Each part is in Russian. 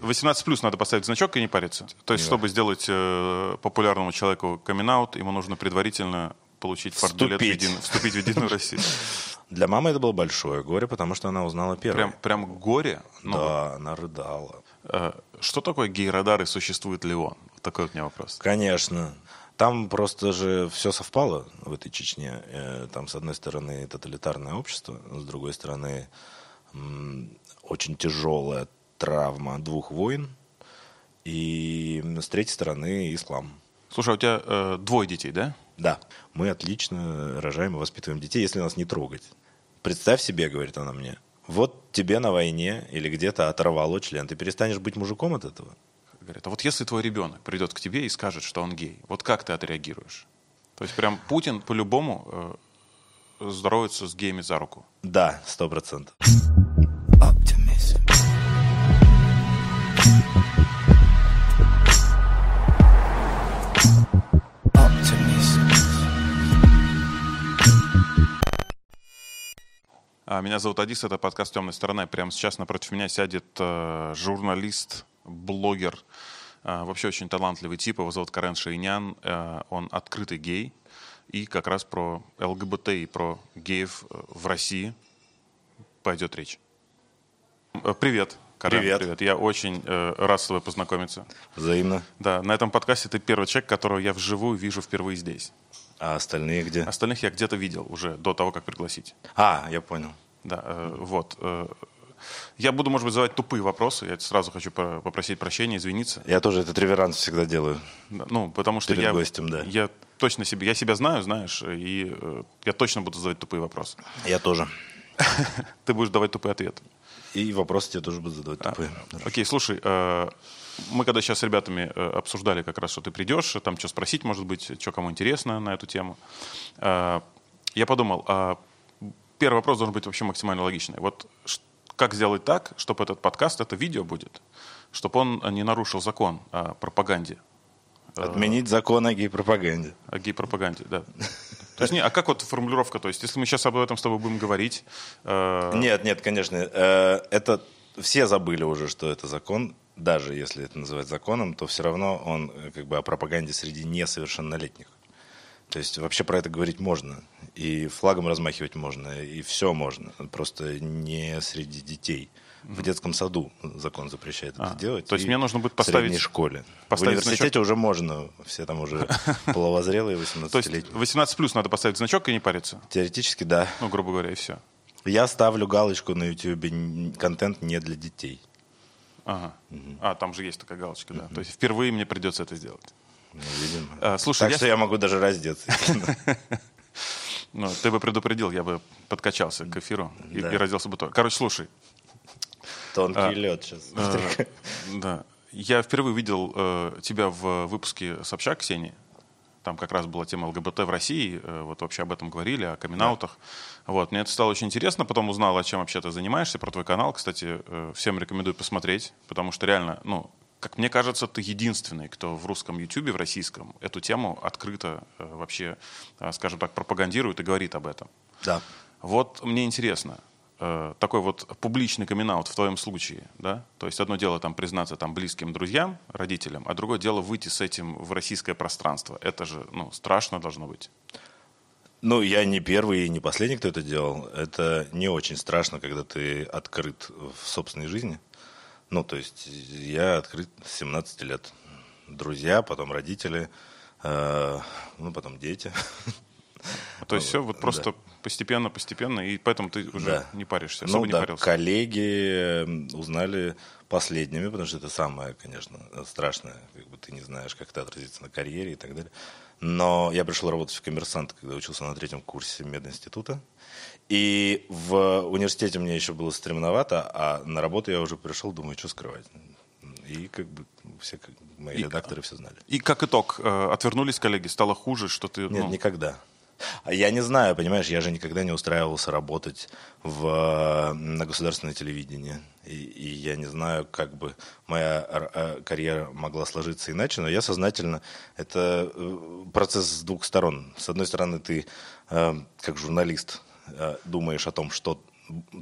18 плюс надо поставить значок и не париться. То есть, Да. чтобы сделать э, популярному человеку камин ему нужно предварительно получить Вступить. един- вступить в Единую Россию. Для мамы это было большое горе, потому что она узнала первой. Прям, прям горе. Ну, Да, она рыдала. э, что такое гей-радар и существует ли он? Такой вот у меня вопрос. Конечно. Там просто же все совпало в этой Чечне. Э, Там, с одной стороны, тоталитарное общество, с другой стороны, очень тяжелая травма двух войн, и с третьей стороны, ислам. Слушай, а у тебя э, двое детей, да? Да, мы отлично рожаем и воспитываем детей, если нас не трогать. Представь себе, говорит она мне, вот тебе на войне или где-то оторвало член, ты перестанешь быть мужиком от этого? Говорят, а вот если твой ребенок придет к тебе и скажет, что он гей, вот как ты отреагируешь? То есть прям Путин по-любому э, здоровается с геями за руку. Да, сто процентов. Меня зовут Адис, это подкаст «Темная сторона». Прямо сейчас напротив меня сядет э, журналист, блогер, э, вообще очень талантливый тип. Его зовут Карен Шейнян. Э, он открытый гей. И как раз про ЛГБТ и про геев в России пойдет речь. Привет, Карен. Привет. Я очень э, рад с тобой познакомиться. Взаимно. Да, на этом подкасте ты первый человек, которого я вживую вижу впервые здесь. А остальные где? Остальных я где-то видел уже до того, как пригласить. А, я понял. Да, э, вот. э, Я буду, может быть, задавать тупые вопросы. Я сразу хочу по- попросить прощения, извиниться. Я тоже этот реверанс всегда делаю. Да, Ну, потому что Перед я, гостем, да. я точно себе, я себя знаю, знаешь, и э, я точно буду задавать тупые вопросы. Я тоже. Ты будешь давать тупые ответы. И вопросы тебе тоже буду задавать А, тупые. Окей, слушай, э, мы когда сейчас с ребятами э, обсуждали как раз, что ты придешь, там что спросить, может быть, что кому интересно на эту тему, э, я подумал, а первый вопрос должен быть вообще максимально логичный. Вот как сделать так, чтобы этот подкаст, это видео будет, чтобы он не нарушил закон о пропаганде, Отменить закон о гей-пропаганде. о гей-пропаганде, да. То не, а как вот формулировка? То есть, если мы сейчас об этом с тобой будем говорить, э, Нет, нет, конечно. э, Это все забыли уже, что это закон. Даже если это называть законом, то все равно он э, как бы о пропаганде среди несовершеннолетних. То есть вообще про это говорить можно. И флагом размахивать можно, и все можно. Просто не среди детей. В детском саду закон запрещает это А, делать. то есть мне нужно будет в поставить- средней школе. поставить в университете уже можно. Все там уже половозрелые то есть 18-летние. 18 плюс надо поставить значок и не париться. Теоретически, да. Ну, грубо говоря, и все. Я ставлю галочку на YouTube контент не для детей. Ага. А, там же есть такая галочка, да. То есть впервые мне придется это сделать. Ну, видимо. А, слушай, так я- что я могу даже раздеться. Ну, ты бы предупредил, я бы подкачался к эфиру и, Да. и разделся бы тоже. Короче, слушай, Тонкий лед сейчас. э, да, я впервые видел э, тебя в выпуске Собчак Ксении. Там как раз была тема ЛГБТ в России, э, вот вообще об этом говорили, о камин Вот, мне это стало очень интересно, потом узнал, о чем вообще ты занимаешься, про твой канал. Кстати, э, всем рекомендую посмотреть, потому что реально, ну, как мне кажется, ты единственный, кто в русском Ютубе, в российском, эту тему открыто э, вообще, э, скажем так, пропагандирует и говорит об этом. Да. Вот мне интересно, такой вот публичный камин в твоем случае, да? То есть одно дело там признаться там близким друзьям, родителям, а другое дело выйти с этим в российское пространство. Это же, ну, страшно должно быть. Ну, я не первый и не последний, кто это делал. Это не очень страшно, когда ты открыт в собственной жизни. Ну, то есть я открыт с 17 лет. Друзья, потом родители, э, ну, потом дети. То есть все вот просто постепенно, постепенно, и поэтому ты уже Да. не паришься, особо Ну не да, парился. коллеги узнали последними, потому что это самое, конечно, страшное. Как бы ты не знаешь, как это отразится на карьере и так далее. Но я пришел работать в коммерсант, когда учился на третьем курсе мединститута. И в университете мне еще было стремновато, а на работу я уже пришел, думаю, что скрывать. И как бы все как мои И- редакторы все знали. И как итог, э, отвернулись коллеги, стало хуже, что ты... Нет, ну, никогда. А Я не знаю, понимаешь, я же никогда не устраивался работать в, на государственное телевидение. И, и я не знаю, как бы моя э, карьера могла сложиться иначе, но я сознательно... Это э, процесс с двух сторон. С одной стороны, ты, э, как журналист, думаешь о том, что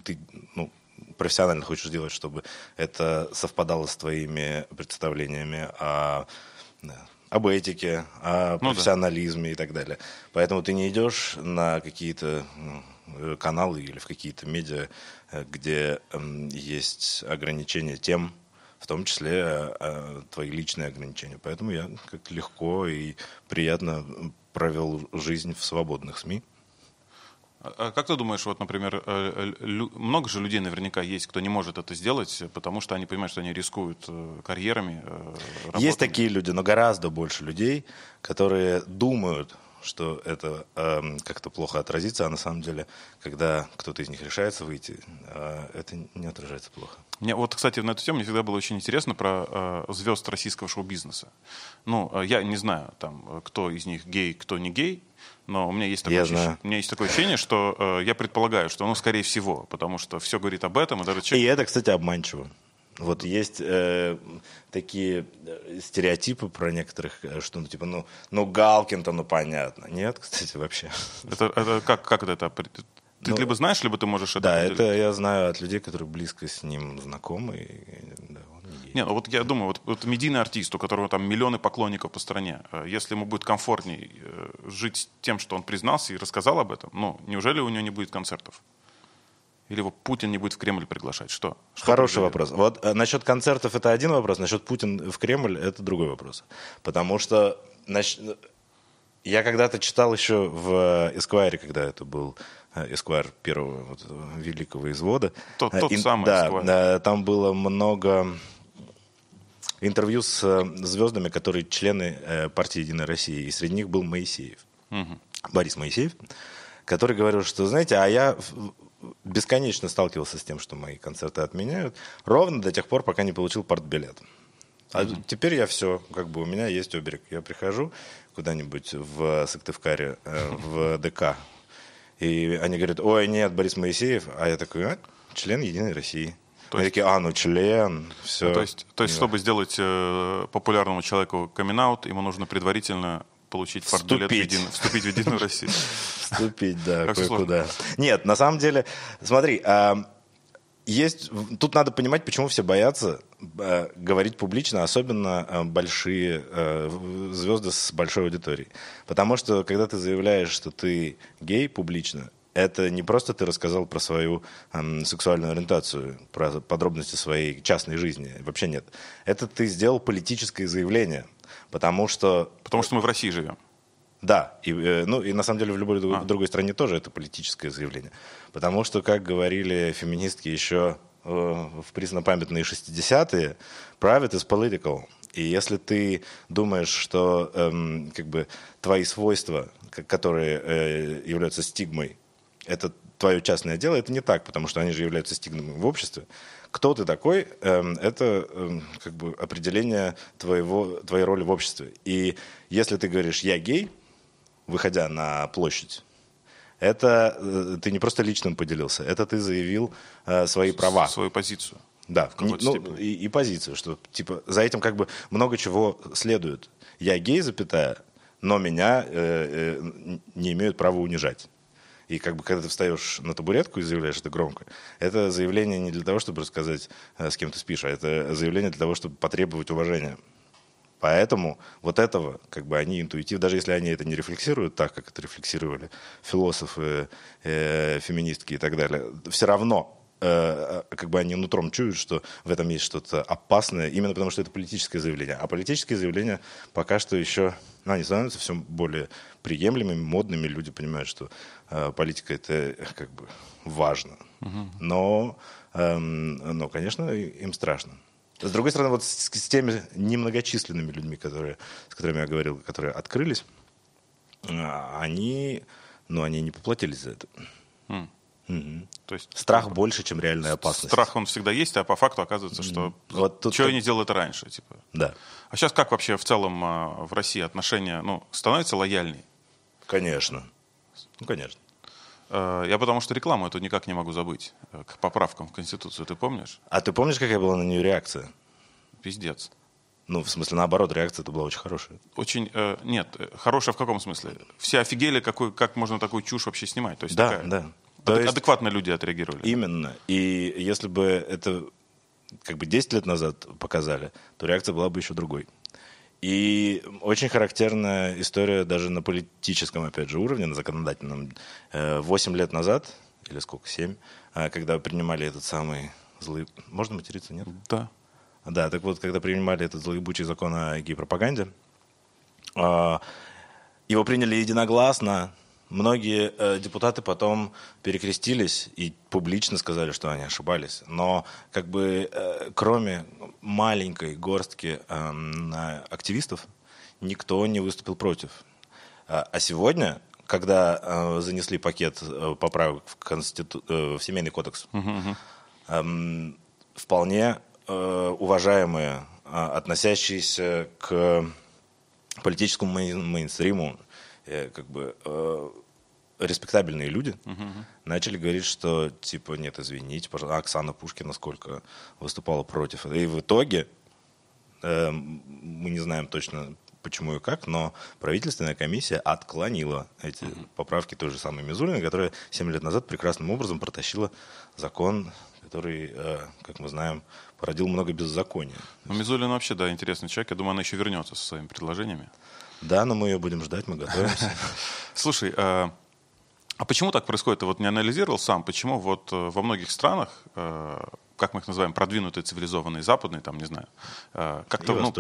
ты ну, профессионально хочешь делать, чтобы это совпадало с твоими представлениями о, об этике, о Ну да. профессионализме и так далее. Поэтому ты не идешь на какие-то э, каналы или в какие-то медиа, э, где есть ограничения тем, в том числе э, твои личные ограничения. Поэтому я как легко и приятно провел жизнь в свободных СМИ. А как ты думаешь, вот, например, э, много же людей наверняка есть, кто не может это сделать, потому что они понимают, что они рискуют э, карьерами, э, Есть работами? такие люди, но гораздо больше людей, которые думают, что это эм, как-то плохо отразится, а на самом деле, когда кто-то из них решается выйти, э, это не отражается плохо. Мне вот, кстати, на эту тему мне всегда было очень интересно про э, звезд российского шоу-бизнеса. Ну, э, я не знаю, там, кто из них гей, кто не гей, но у меня есть такое, Я ощущение, знаю. у меня есть такое ощущение, что э, я предполагаю, что, ну, скорее всего, потому что все говорит об этом, и даже И человек... это, кстати, обманчиво. Вот есть э, такие э, стереотипы про некоторых, э, что ну типа, ну, ну Галкин-то, ну понятно. Нет, кстати, вообще. Это, это как, как это? Ты Ну, либо знаешь, либо ты можешь это... Да, определить? это я знаю от людей, которые близко с ним знакомы. и, да, не ну вот я думаю, вот, вот медийный артист, у которого там миллионы поклонников по стране, э, если ему будет комфортней э, жить тем, что он признался и рассказал об этом, ну, неужели у него не будет концертов? Или его Путин не будет в Кремль приглашать? Что? Что Хороший произойдет? вопрос. Вот э, насчет концертов это один вопрос, насчет Путин в Кремль это другой вопрос. Потому что нач- я когда-то читал еще в Эсквайре, когда это был Эсквайр первого вот великого извода. Тот- тот ин- самый Да, Эсквайр. да, там было много интервью с э, звездами, которые члены э, партии Единая Россия, и среди них был Моисеев. Борис Моисеев, который говорил, что, знаете, а я бесконечно сталкивался с тем, что мои концерты отменяют, ровно до тех пор, пока не получил партбилет. А теперь я все, как бы у меня есть оберег. Я прихожу куда-нибудь в Сыктывкаре, э, в ДК, и они говорят, ой, нет, Борис Моисеев, а я такой, а, член Единой России. То есть- такие, а, ну член, все. То есть, то есть чтобы сделать э, популярному человеку камин ему нужно предварительно получить партбилет в Вступить. единую- вступить в Единую Россию. Вступить, да, кое-куда. Нет, на самом деле, смотри, а, есть, тут надо понимать, почему все боятся а, говорить публично, особенно а, большие в- звезды с большой аудиторией. Потому что, когда ты заявляешь, что ты гей публично, это не просто ты рассказал про свою ам, сексуальную ориентацию, про подробности своей частной жизни. Вообще нет. Это ты сделал политическое заявление. Потому что Потому что мы в России живем. да, и, э, ну и на самом деле в любой А. другой стране тоже это политическое заявление. Потому что, как говорили феминистки еще э, в преснопамятные 60-е, private is political. И если ты думаешь, что эм, как бы твои свойства, которые э, являются стигмой, это твое частное дело, это не так, потому что они же являются стигмой в обществе. Кто ты такой, эм, это эм, как бы определение твоего, твоей роли в обществе. И если ты говоришь «я гей», выходя на площадь, это э, ты не просто личным поделился, это ты заявил э, свои права. Свою позицию. Да, какой-то ну, степени. и, и позицию, что типа за этим как бы много чего следует. Я гей, запятая, но меня э, э, не имеют права унижать. И как бы когда ты встаешь на табуретку и заявляешь это громко, это заявление не для того, чтобы рассказать, э, с кем ты спишь, а это заявление для того, чтобы потребовать уважения. Поэтому вот этого, как бы они интуитивно, даже если они это не рефлексируют так, как это рефлексировали философы, э, феминистки и так далее, все равно э, как бы они нутром чуют, что в этом есть что-то опасное, именно потому что это политическое заявление. А политические заявления пока что еще, ну, они становятся все более приемлемыми, модными. Люди понимают, что э, политика это э, как бы важно. Но, эм, но, конечно, им страшно. С другой стороны, вот с, с теми немногочисленными людьми, которые, с которыми я говорил, которые открылись, а, они, ну, они не поплатились за это. М. Мгм. То есть Страх больше, чем реальная опасность. страх он всегда есть, а по факту оказывается, что Вот тут чего я как- не делал это раньше, типа. Да, А сейчас как вообще в целом а, в России отношения, ну, становятся лояльнее? Конечно. Ну, конечно. Э, Я потому что рекламу эту никак не могу забыть э, к поправкам в Конституцию. Ты помнишь? А ты помнишь, какая была на нее реакция? Пиздец. Ну, в смысле, наоборот, реакция это была очень хорошая. Очень, э, нет, э, хорошая в каком смысле? Все офигели, какой, как можно такую чушь вообще снимать. То есть Да, такая- да. То Адек- есть- Адекватно люди отреагировали. Именно. И если бы это как бы 10 лет назад показали, то реакция была бы еще другой. И очень характерная история даже на политическом, опять же, уровне, на законодательном. Э, 8 лет назад, или сколько, 7, э, когда принимали этот самый злый... Можно материться, нет? Да. Да, так вот, когда принимали этот злоебучий закон о гей-пропаганде, а, его приняли единогласно. Многие э, депутаты потом перекрестились и публично сказали, что они ошибались. Но как бы э, кроме маленькой горстки на активистов никто не выступил против. А а сегодня, когда э, занесли пакет э, поправок в, конститу... э, в семейный кодекс, эм, вполне э, уважаемые, а, относящиеся к политическому мей- мейнстриму, э, как бы э, респектабельные люди начали говорить, что типа нет, извините, пожалуйста, а Оксана Пушкина сколько выступала против. И в итоге э, мы не знаем точно почему и как, но правительственная комиссия отклонила эти поправки той же самой Мизулиной, которая 7 лет назад прекрасным образом протащила закон, который, э, как мы знаем, породил много беззакония. Ну, Мизулина вообще, да, интересный человек. Я думаю, она еще вернется со своими предложениями. Да, но мы ее будем ждать, мы готовимся. Слушай, а, а почему так происходит? Ты вот не анализировал сам, почему вот э, во многих странах, э, как мы их называем, продвинутые, цивилизованные, западные, там, не знаю, э, как-то ну,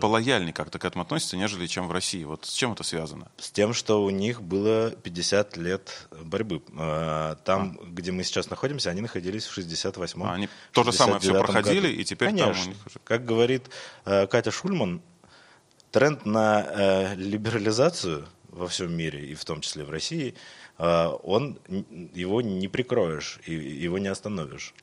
полояльнее как-то к этому относятся, нежели чем в России. Вот с чем это связано? С тем, что у них было 50 лет борьбы. Э, Там, где мы сейчас находимся, они находились в 68-м. А, они то же самое 69-м проходили, году. и теперь там у Конечно. них уже- Как говорит Катя Шульман, тренд на э, либерализацию во всем мире, и в том числе в России, э, он, его не прикроешь, и его не остановишь.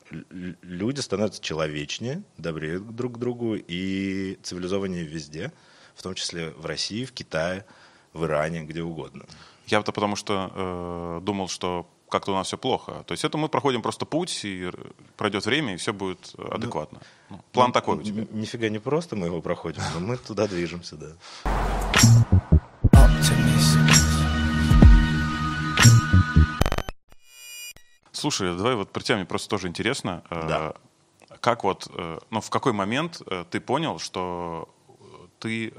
Люди становятся человечнее, добрее друг к другу и цивилизованнее везде, в том числе в России, в Китае, в Иране, где угодно. Я-то потому что э, думал, что как-то у нас все плохо. То есть это мы проходим просто путь, и пройдет время, и все будет э, адекватно. Ну, план такой у тебя. Нифига не просто мы его проходим, но мы туда движемся, да. Слушай, давай вот про тебя мне просто тоже интересно. э, Да. Как вот, э, ну, в какой момент э, ты понял, что ты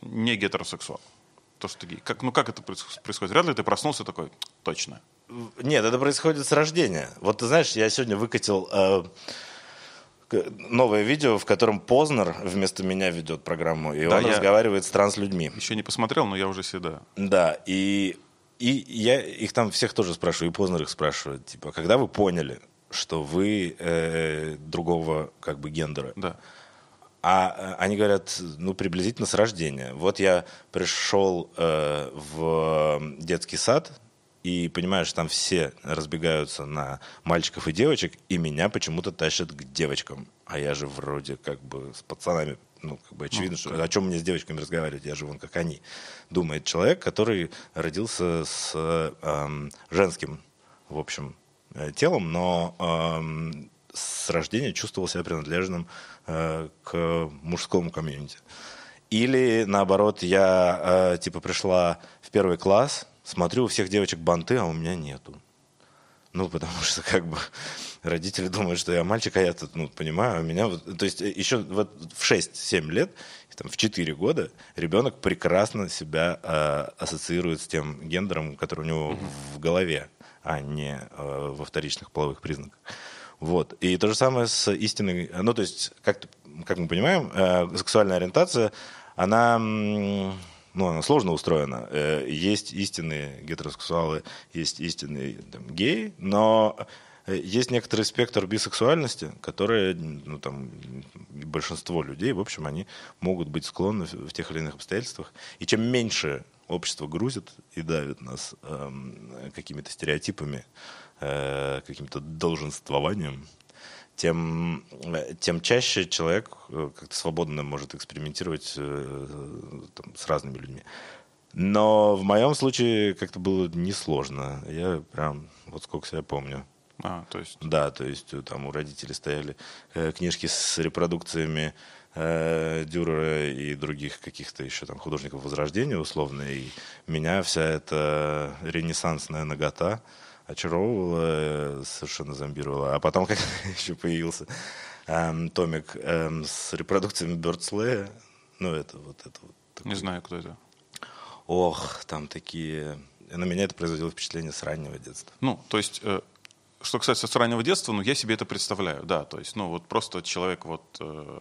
не гетеросексуал? То, что ты гей. Как, ну, как это проис- происходит? Вряд ли ты проснулся такой, точно. Нет, это происходит с рождения. Вот ты знаешь, я сегодня выкатил э, новое видео, в котором Познер вместо меня ведет программу, и Да, он я- разговаривает с транслюдьми. Еще не посмотрел, но я уже всегда. Да, и, и я их там всех тоже спрашиваю, и Познер их спрашивает, типа, когда вы поняли, что вы э, другого как бы гендера? Да. А э, они говорят, ну, приблизительно с рождения. Вот я пришел э, в детский сад, и понимаешь, там все разбегаются на мальчиков и девочек, и меня почему-то тащат к девочкам. А я же вроде как бы с пацанами, ну, как бы очевидно, что о чем мне с девочками разговаривать, я же вон как они. Думает человек, который родился с эм, женским, в общем, э, телом, но эм, с рождения чувствовал себя принадлежным к мужскому комьюнити. Или наоборот, я э, типа пришла в первый класс, смотрю, у всех девочек банты, а у меня нету. Ну, потому что как бы родители думают, что я мальчик, а я тут, ну, понимаю, а у меня вот... То есть еще вот в 6-7 лет, там, в 4 года ребенок прекрасно себя э, ассоциирует с тем гендером, который у него в голове, а не э, во вторичных половых признаках. Вот. И то же самое с истинной... Ну, то есть, как, как мы понимаем, э, сексуальная ориентация, она, ну, она сложно устроена. Э, Есть истинные гетеросексуалы, есть истинные там, геи, но э, есть некоторый спектр бисексуальности, которые, ну, там, большинство людей, в общем, они могут быть склонны в тех или иных обстоятельствах. И чем меньше общество грузит и давит нас эм, какими-то стереотипами, э, каким-то долженствованием, тем, э, тем чаще человек э, как-то свободно может экспериментировать э, там, с разными людьми. Но в моем случае как-то было несложно. Я прям, вот сколько себя помню, А, то есть... Да, то есть э, там у родителей стояли э, книжки с репродукциями э, Дюрера и других каких-то еще там художников Возрождения условно, и меня вся эта ренессансная нагота очаровывала, э, совершенно зомбировала. А потом, как еще появился эм, томик эм, с репродукциями Бёрдслея, ну это вот это вот. Не знаю, кто это. Ох, там такие... На меня это производило впечатление с раннего детства. Ну, то есть, э, что касается с раннего детства, ну, я себе это представляю, да, то есть, ну, вот просто человек вот э,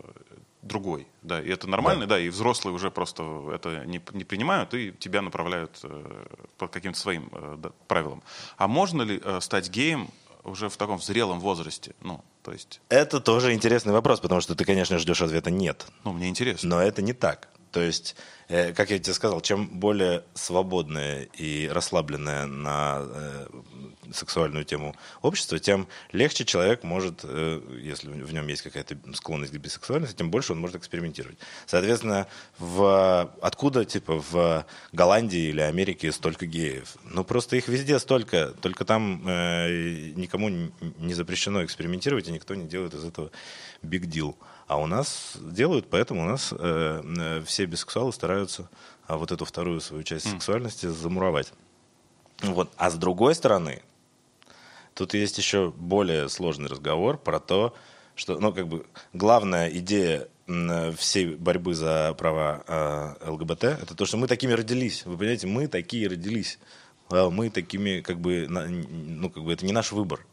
другой, да, и это нормально, да. и взрослые уже просто это не, не принимают и тебя направляют э, по каким-то своим э, да, правилам. А можно ли э, стать геем уже в таком зрелом возрасте? Ну, то есть, Это тоже интересный вопрос, потому что ты, конечно, ждешь ответа «нет». ну, мне интересно. Но это не так. То есть, э, как я тебе сказал, чем более свободное и расслабленное на э, сексуальную тему общество, тем легче человек может, э, если в нем есть какая-то склонность к бисексуальности, тем больше он может экспериментировать. Соответственно, в, откуда, типа, в Голландии или Америке столько геев? Ну, просто их везде столько, только там э, никому не запрещено экспериментировать, и никто не делает из этого big deal. А у нас делают, поэтому у нас э, э, все бисексуалы стараются а, вот эту вторую свою часть сексуальности замуровать. Вот. А с другой стороны, тут есть еще более сложный разговор про то, что, ну, как бы, главная идея всей борьбы за права э, ЛГБТ это то, что мы такими родились. Вы понимаете, мы такие родились. А Мы такими, как бы, ну, как бы, это не наш выбор.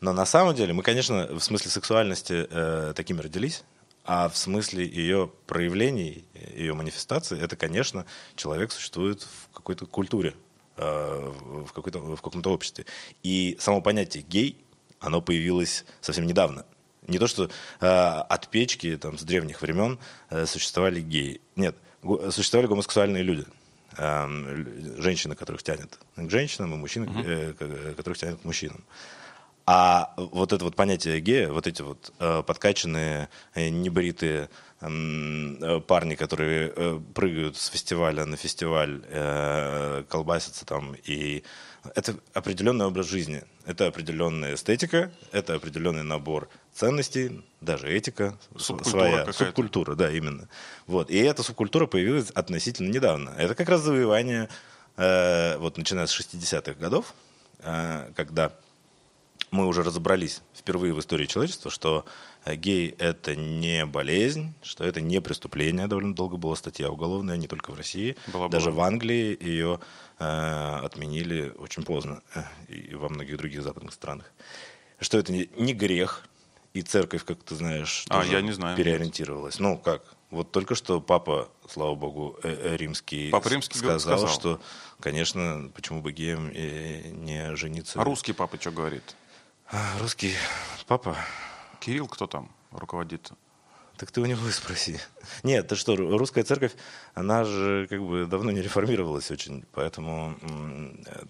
Но на самом деле мы, конечно, в смысле сексуальности э, такими родились, а в смысле ее проявлений, ее манифестации, это, конечно, человек существует в какой-то культуре, э, в, какой-то, в каком-то обществе. И само понятие гей, оно появилось совсем недавно. Не то, что э, от печки там, с древних времен э, существовали геи. Нет, го- существовали гомосексуальные люди. Эм, женщины, которых тянет к женщинам, и мужчины, э, к- которых тянет к мужчинам. А вот это вот понятие гея, вот эти вот э, подкачанные, э, небритые э, парни, которые э, прыгают с фестиваля на фестиваль, э, колбасятся там, и это определенный образ жизни, это определенная эстетика, это определенный набор ценностей, даже этика Субкультура своя, субкультура, да, именно. Вот. И эта субкультура появилась относительно недавно. Это как раз завоевание, э, вот начиная с 60-х годов, э, когда мы уже разобрались впервые в истории человечества, что э, гей – это не болезнь, что это не преступление. Довольно долго была статья уголовная, не только в России. Была-была. Даже в Англии ее э, отменили очень поздно э, и во многих других западных странах. Что это не, не грех, и церковь, как ты знаешь, А, я не знаю. переориентировалась. Ну, как? Вот только что папа, слава богу, э, римский, Папа Римский сказал, сказал. что, конечно, почему бы геям не жениться. А русский папа что говорит? А, Русский папа? Кирилл кто там руководит? Так ты у него и спроси. Нет, ты что, ру- русская церковь, она же как бы давно не реформировалась очень, поэтому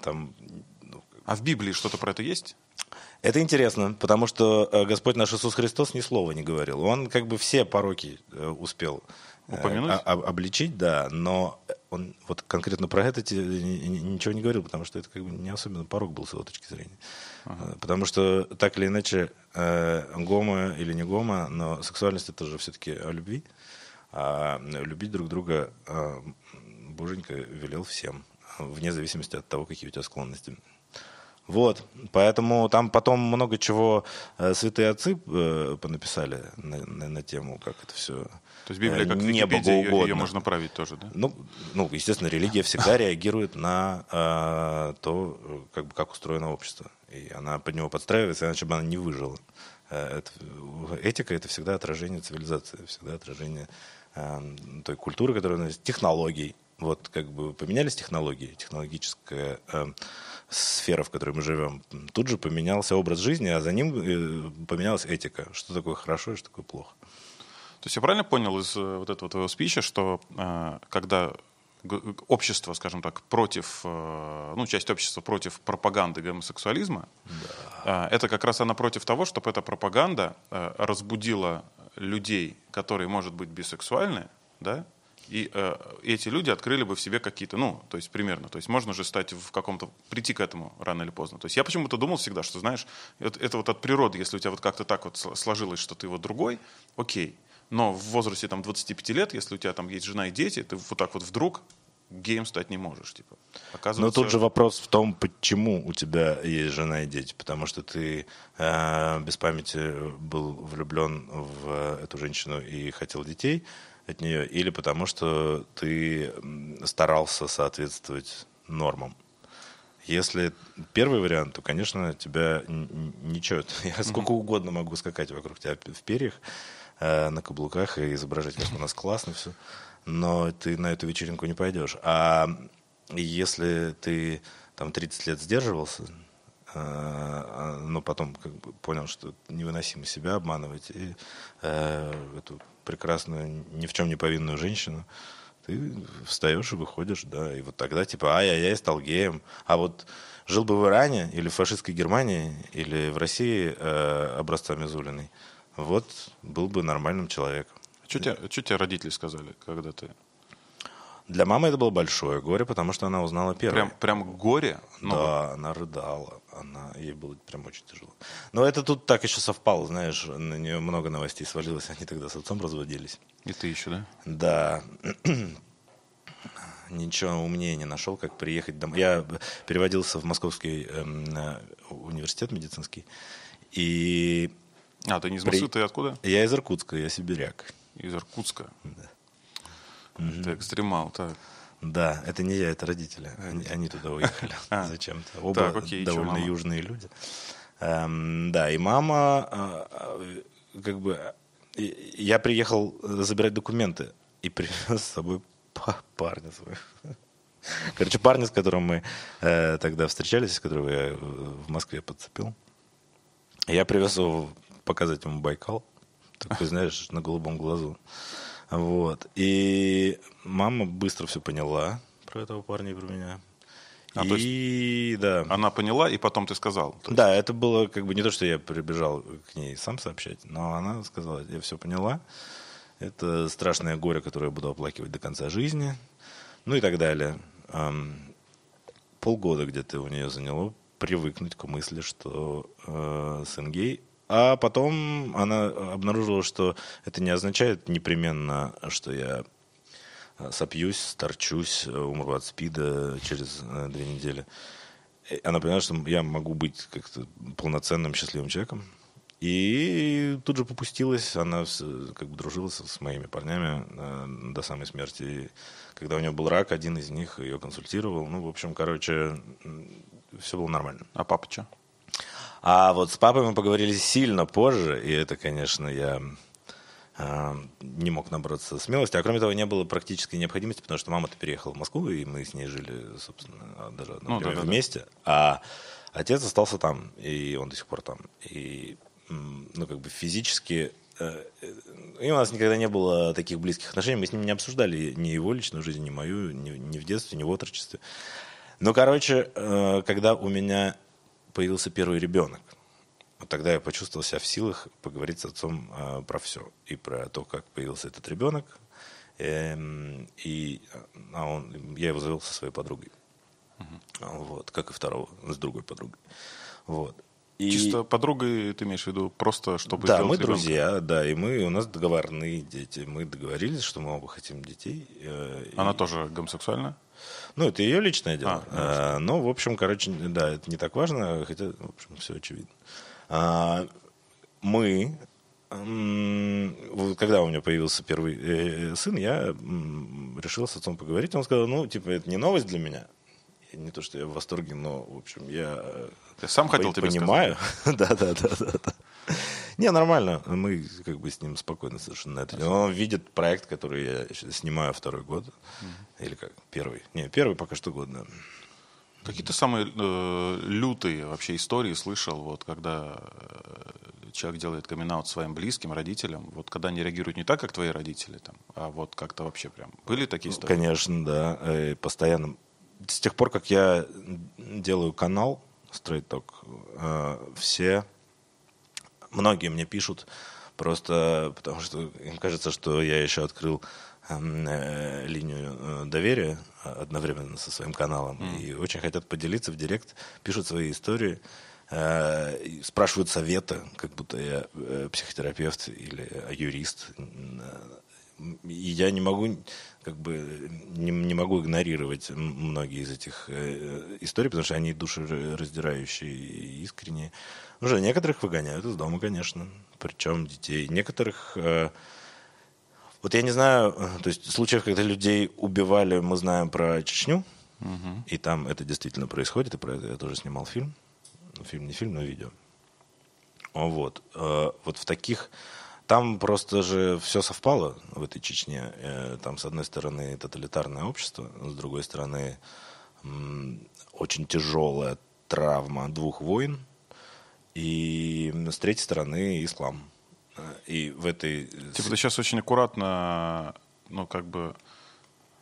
там... ну, А в Библии что-то про это есть? Это интересно, потому что э, Господь наш Иисус Христос ни слова не говорил. Он как бы все пороки э, успел Упомянуть? а- а- обличить, да, но он вот конкретно про это ничего не говорил, потому что это как бы не особенно порог был с его точки зрения. Э, Потому что так или иначе, э, гомо или не гомо, но сексуальность это же все-таки о любви. А любить друг друга э, Боженька велел всем, вне зависимости от того, какие у тебя склонности. Вот, поэтому там потом много чего э, святые отцы э, понаписали на, на- на тему, как это все То есть Библия как не Википедия, ее, богоугодно. ее можно править тоже, да? Ну, ну, естественно, религия всегда реагирует на э, то, э, как, бы, как устроено общество. И она под него подстраивается, иначе бы она не выжила. Э, это- этика — это всегда отражение цивилизации, всегда отражение э, той культуры, которая у нас есть, технологий. Вот как бы поменялись технологии, технологическая э, сфера, в которой мы живем. Тут же поменялся образ жизни, а за ним э, поменялась этика. Что такое хорошо и что такое плохо. То есть я правильно понял из э, вот этого твоего спича, что э, когда общество, скажем так, против, э, ну, часть общества против пропаганды гомосексуализма, э, это как раз она против того, чтобы эта пропаганда разбудила людей, которые, может быть, бисексуальны, да, и э, эти люди открыли бы в себе какие-то, ну, то есть примерно, то есть можно же стать в каком-то, прийти к этому рано или поздно. То есть я почему-то думал всегда, что, знаешь, это, это вот от природы, если у тебя вот как-то так вот сложилось, что ты вот другой, окей. Но в возрасте там 25 лет, если у тебя там есть жена и дети, ты вот так вот вдруг геем стать не можешь. Типа. Но тут же вопрос в том, почему у тебя есть жена и дети. Потому что ты э, без памяти был влюблен в эту женщину и хотел детей от нее, или потому что ты старался соответствовать нормам. Если первый вариант, то, конечно, тебя ничего. Я сколько угодно могу скакать вокруг тебя в перьях, на каблуках и изображать, как у нас классно все но ты на эту вечеринку не пойдешь. А если ты там 30 лет сдерживался, а, но потом как бы понял, что невыносимо себя обманывать, и э, эту прекрасную, ни в чем не повинную женщину, ты встаешь и выходишь, да, и вот тогда типа, ай-яй-яй, стал геем. А вот жил бы в Иране или в фашистской Германии или в России э, образца Мизулиной, вот был бы нормальным человеком. Что тебе, что тебе родители сказали, когда ты... Для мамы это было большое горе, потому что она узнала первой. Прям, прям горе? Ну, да, она рыдала. Она, ей было прям очень тяжело. Но это тут так еще совпало, знаешь, на нее много новостей свалилось. Они тогда с отцом разводились. И ты еще, да? Да. Ничего умнее не нашел, как приехать домой. Я переводился в Московский э, университет медицинский. И... А, ты не из Москвы, При... ты откуда? Я из Иркутска, я сибиряк из Иркутска. Да. Это экстремал, так. Да, это не я, это родители. Они, они туда уехали а. зачем-то. Оба так, окей, довольно южные люди. Эм, да, и мама, э, как бы, я приехал забирать документы и привез с собой парня своего. Короче, парня, с которым мы э, тогда встречались, с которого я в Москве подцепил. Я привез его показать ему Байкал такой, знаешь, на голубом глазу. Вот. И мама быстро все поняла про этого парня и про меня. А, и да. Она поняла, и потом ты сказал. Да, это было как бы не то, что я прибежал к ней сам сообщать, но она сказала, я все поняла. Это страшное горе, которое я буду оплакивать до конца жизни. Ну и так далее. Полгода где-то у нее заняло привыкнуть к мысли, что э, сын гей, а потом она обнаружила, что это не означает непременно, что я э, сопьюсь, торчусь, э, умру от спида через э, две недели. Она поняла, что я могу быть как-то полноценным счастливым человеком. И тут же попустилась, она как бы дружила с моими парнями до самой смерти. И когда у нее был рак, один из них ее консультировал. Ну, в общем, короче, все было нормально. А папа что? А вот с папой мы поговорили сильно позже, и это, конечно, я э, не мог набраться смелости. А кроме того, не было практической необходимости, потому что мама-то переехала в Москву, и мы с ней жили, собственно, даже ну, да, вместе. Да. А отец остался там, и он до сих пор там. И, ну, как бы физически э, и у нас никогда не было таких близких отношений. Мы с ним не обсуждали ни его личную жизнь, ни мою, ни, ни в детстве, ни в отрочестве. Ну, короче, э, когда у меня появился первый ребенок. Вот тогда я почувствовал себя в силах поговорить с отцом э, про все. И про то, как появился этот ребенок. Эм, и а он, я его завел со своей подругой. Угу. Вот, как и второго, с другой подругой. Вот. И... Чисто подругой ты имеешь в виду просто, чтобы Да, мы ребенка. друзья, да, и мы, у нас договорные дети. Мы договорились, что мы оба хотим детей. Э, Она и... тоже гомосексуальна? Ну, это ее личное дело. А, а, но, в общем, короче, да, это не так важно, хотя, в общем, все очевидно. А, мы, когда у меня появился первый э, сын, я решил с отцом поговорить. Он сказал, ну, типа, это не новость для меня. Не то, что я в восторге, но, в общем, я... Ты сам хотел тебе Понимаю. да, да, да, да. Не, нормально. Мы как бы с ним спокойно совершенно это. Он видит проект, который я снимаю второй год. Или как? Первый. Не, первый пока что год, да. Какие то самые э, лютые вообще истории слышал, вот когда э, человек делает камин своим близким, родителям, вот когда они реагируют не так, как твои родители, там, а вот как-то вообще прям. Были такие истории? Конечно, да. Э, постоянно. С тех пор, как я делаю канал Straight Talk, э, все многие мне пишут, просто потому что им кажется, что я еще открыл эм, э, линию э, доверия э, одновременно со своим каналом и очень хотят поделиться в директ, пишут свои истории, э, спрашивают совета, как будто я психотерапевт или юрист. Я не могу как бы не, не могу игнорировать многие из этих э, историй, потому что они душераздирающие и искренние. Уже некоторых выгоняют из дома, конечно, причем детей. Некоторых э, вот я не знаю, э, то есть случаев, когда людей убивали, мы знаем про Чечню, и там это действительно происходит, и про это я тоже снимал фильм. Ну, Фильм не фильм, но видео. Вот. Э, Вот в таких... Там просто же все совпало в этой Чечне. Э, Там, с одной стороны, тоталитарное общество, с другой стороны, очень тяжелая травма двух войн, и с третьей стороны, ислам. Э, И в этой... Типа ты сейчас очень аккуратно, ну, как бы,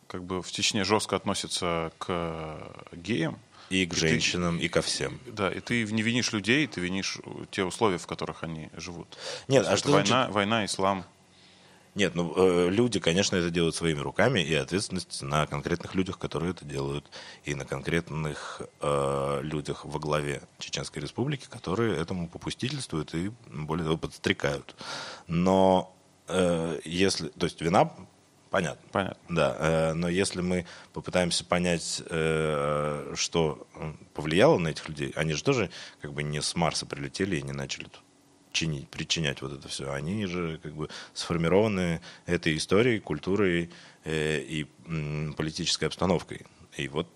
как бы в Чечне жестко относится к геям. И к ты- женщинам, и ко всем. Да, и ты не винишь людей, ты винишь те условия, в которых они живут. Нет, а что это значит- война, война, ислам. Нет, ну э, люди, конечно, это делают своими руками, и ответственность на конкретных людях, которые это делают, и на конкретных э, людях во главе Чеченской Республики, которые этому попустительствуют и, более того, подстрекают. Но э, если... То есть вина, понятно. Понятно. Да, э, но если мы попытаемся понять, э, что м, повлияло на этих людей, они же тоже как бы не с Марса прилетели и не начали тут чинить, причинять вот это все. Они же как бы сформированы этой историей, культурой э, и политической обстановкой. И вот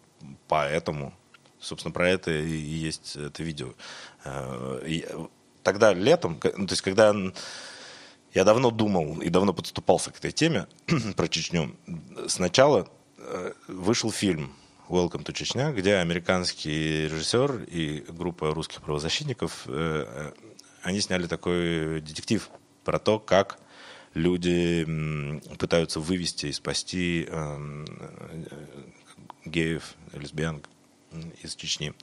поэтому, собственно, про это и есть это видео. Э, и тогда летом, ну, то есть когда я давно думал и давно подступался к этой теме про Чечню. Сначала э, вышел фильм Welcome to Чечня, где американский режиссер и группа русских правозащитников, э, э, они сняли такой детектив про то, как люди пытаются вывести и спасти эм, геев, лесбиянок из Чечни.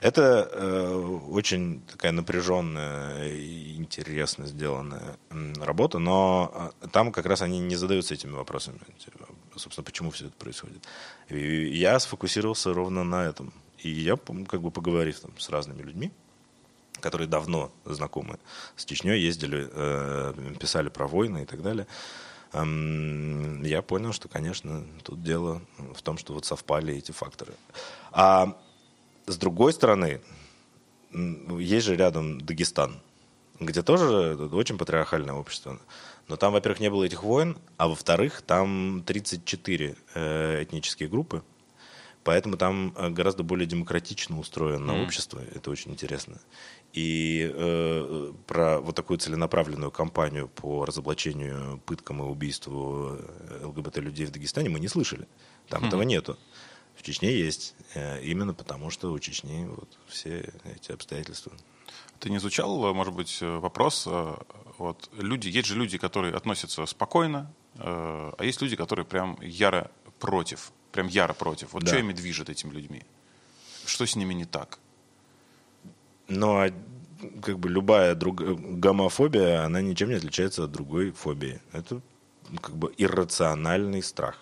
Это э, очень такая напряженная и интересно сделанная работа, но э, там как раз они не задаются этими вопросами. Типа, Собственно, почему все это происходит. И я сфокусировался ровно на этом. И я, как бы поговорив там, с разными людьми, которые давно знакомы с Чечней, ездили, э, писали про войны и так далее, эм, я понял, что, конечно, тут дело в том, что вот совпали эти факторы. А с другой стороны, есть же рядом Дагестан, где тоже очень патриархальное общество. Но там, во-первых, не было этих войн, а во-вторых, там 34 э, этнические группы, Поэтому там э, гораздо более демократично устроено общество. Это очень интересно. И э, про вот такую целенаправленную кампанию по разоблачению пыткам и убийству э, ЛГБТ-людей в Дагестане мы не слышали. Там этого нету. В Чечне есть. э, Именно потому, что у Чечни вот все эти обстоятельства. Ты не изучал, э, может быть, э, вопрос, вот, люди, есть же люди, которые относятся спокойно, а есть люди, которые прям яро против, прям яро против. Вот Да. что ими движет этими людьми? Что с ними не так? Но а, как бы любая друг... гомофобия, она ничем не отличается от другой фобии. Это как бы иррациональный страх.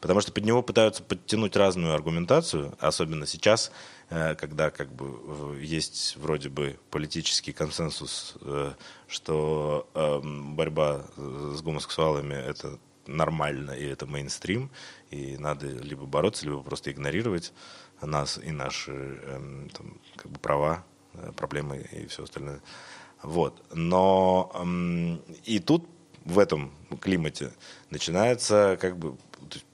Потому что под него пытаются подтянуть разную аргументацию, особенно сейчас, э, когда как бы э, есть вроде бы политический консенсус, э, что эм, борьба с гомосексуалами это нормально и это мейнстрим, и надо либо бороться, либо просто игнорировать нас и наши эм, там, как бы права, проблемы и все остальное. Вот. Но эм, и тут в этом климате начинается как бы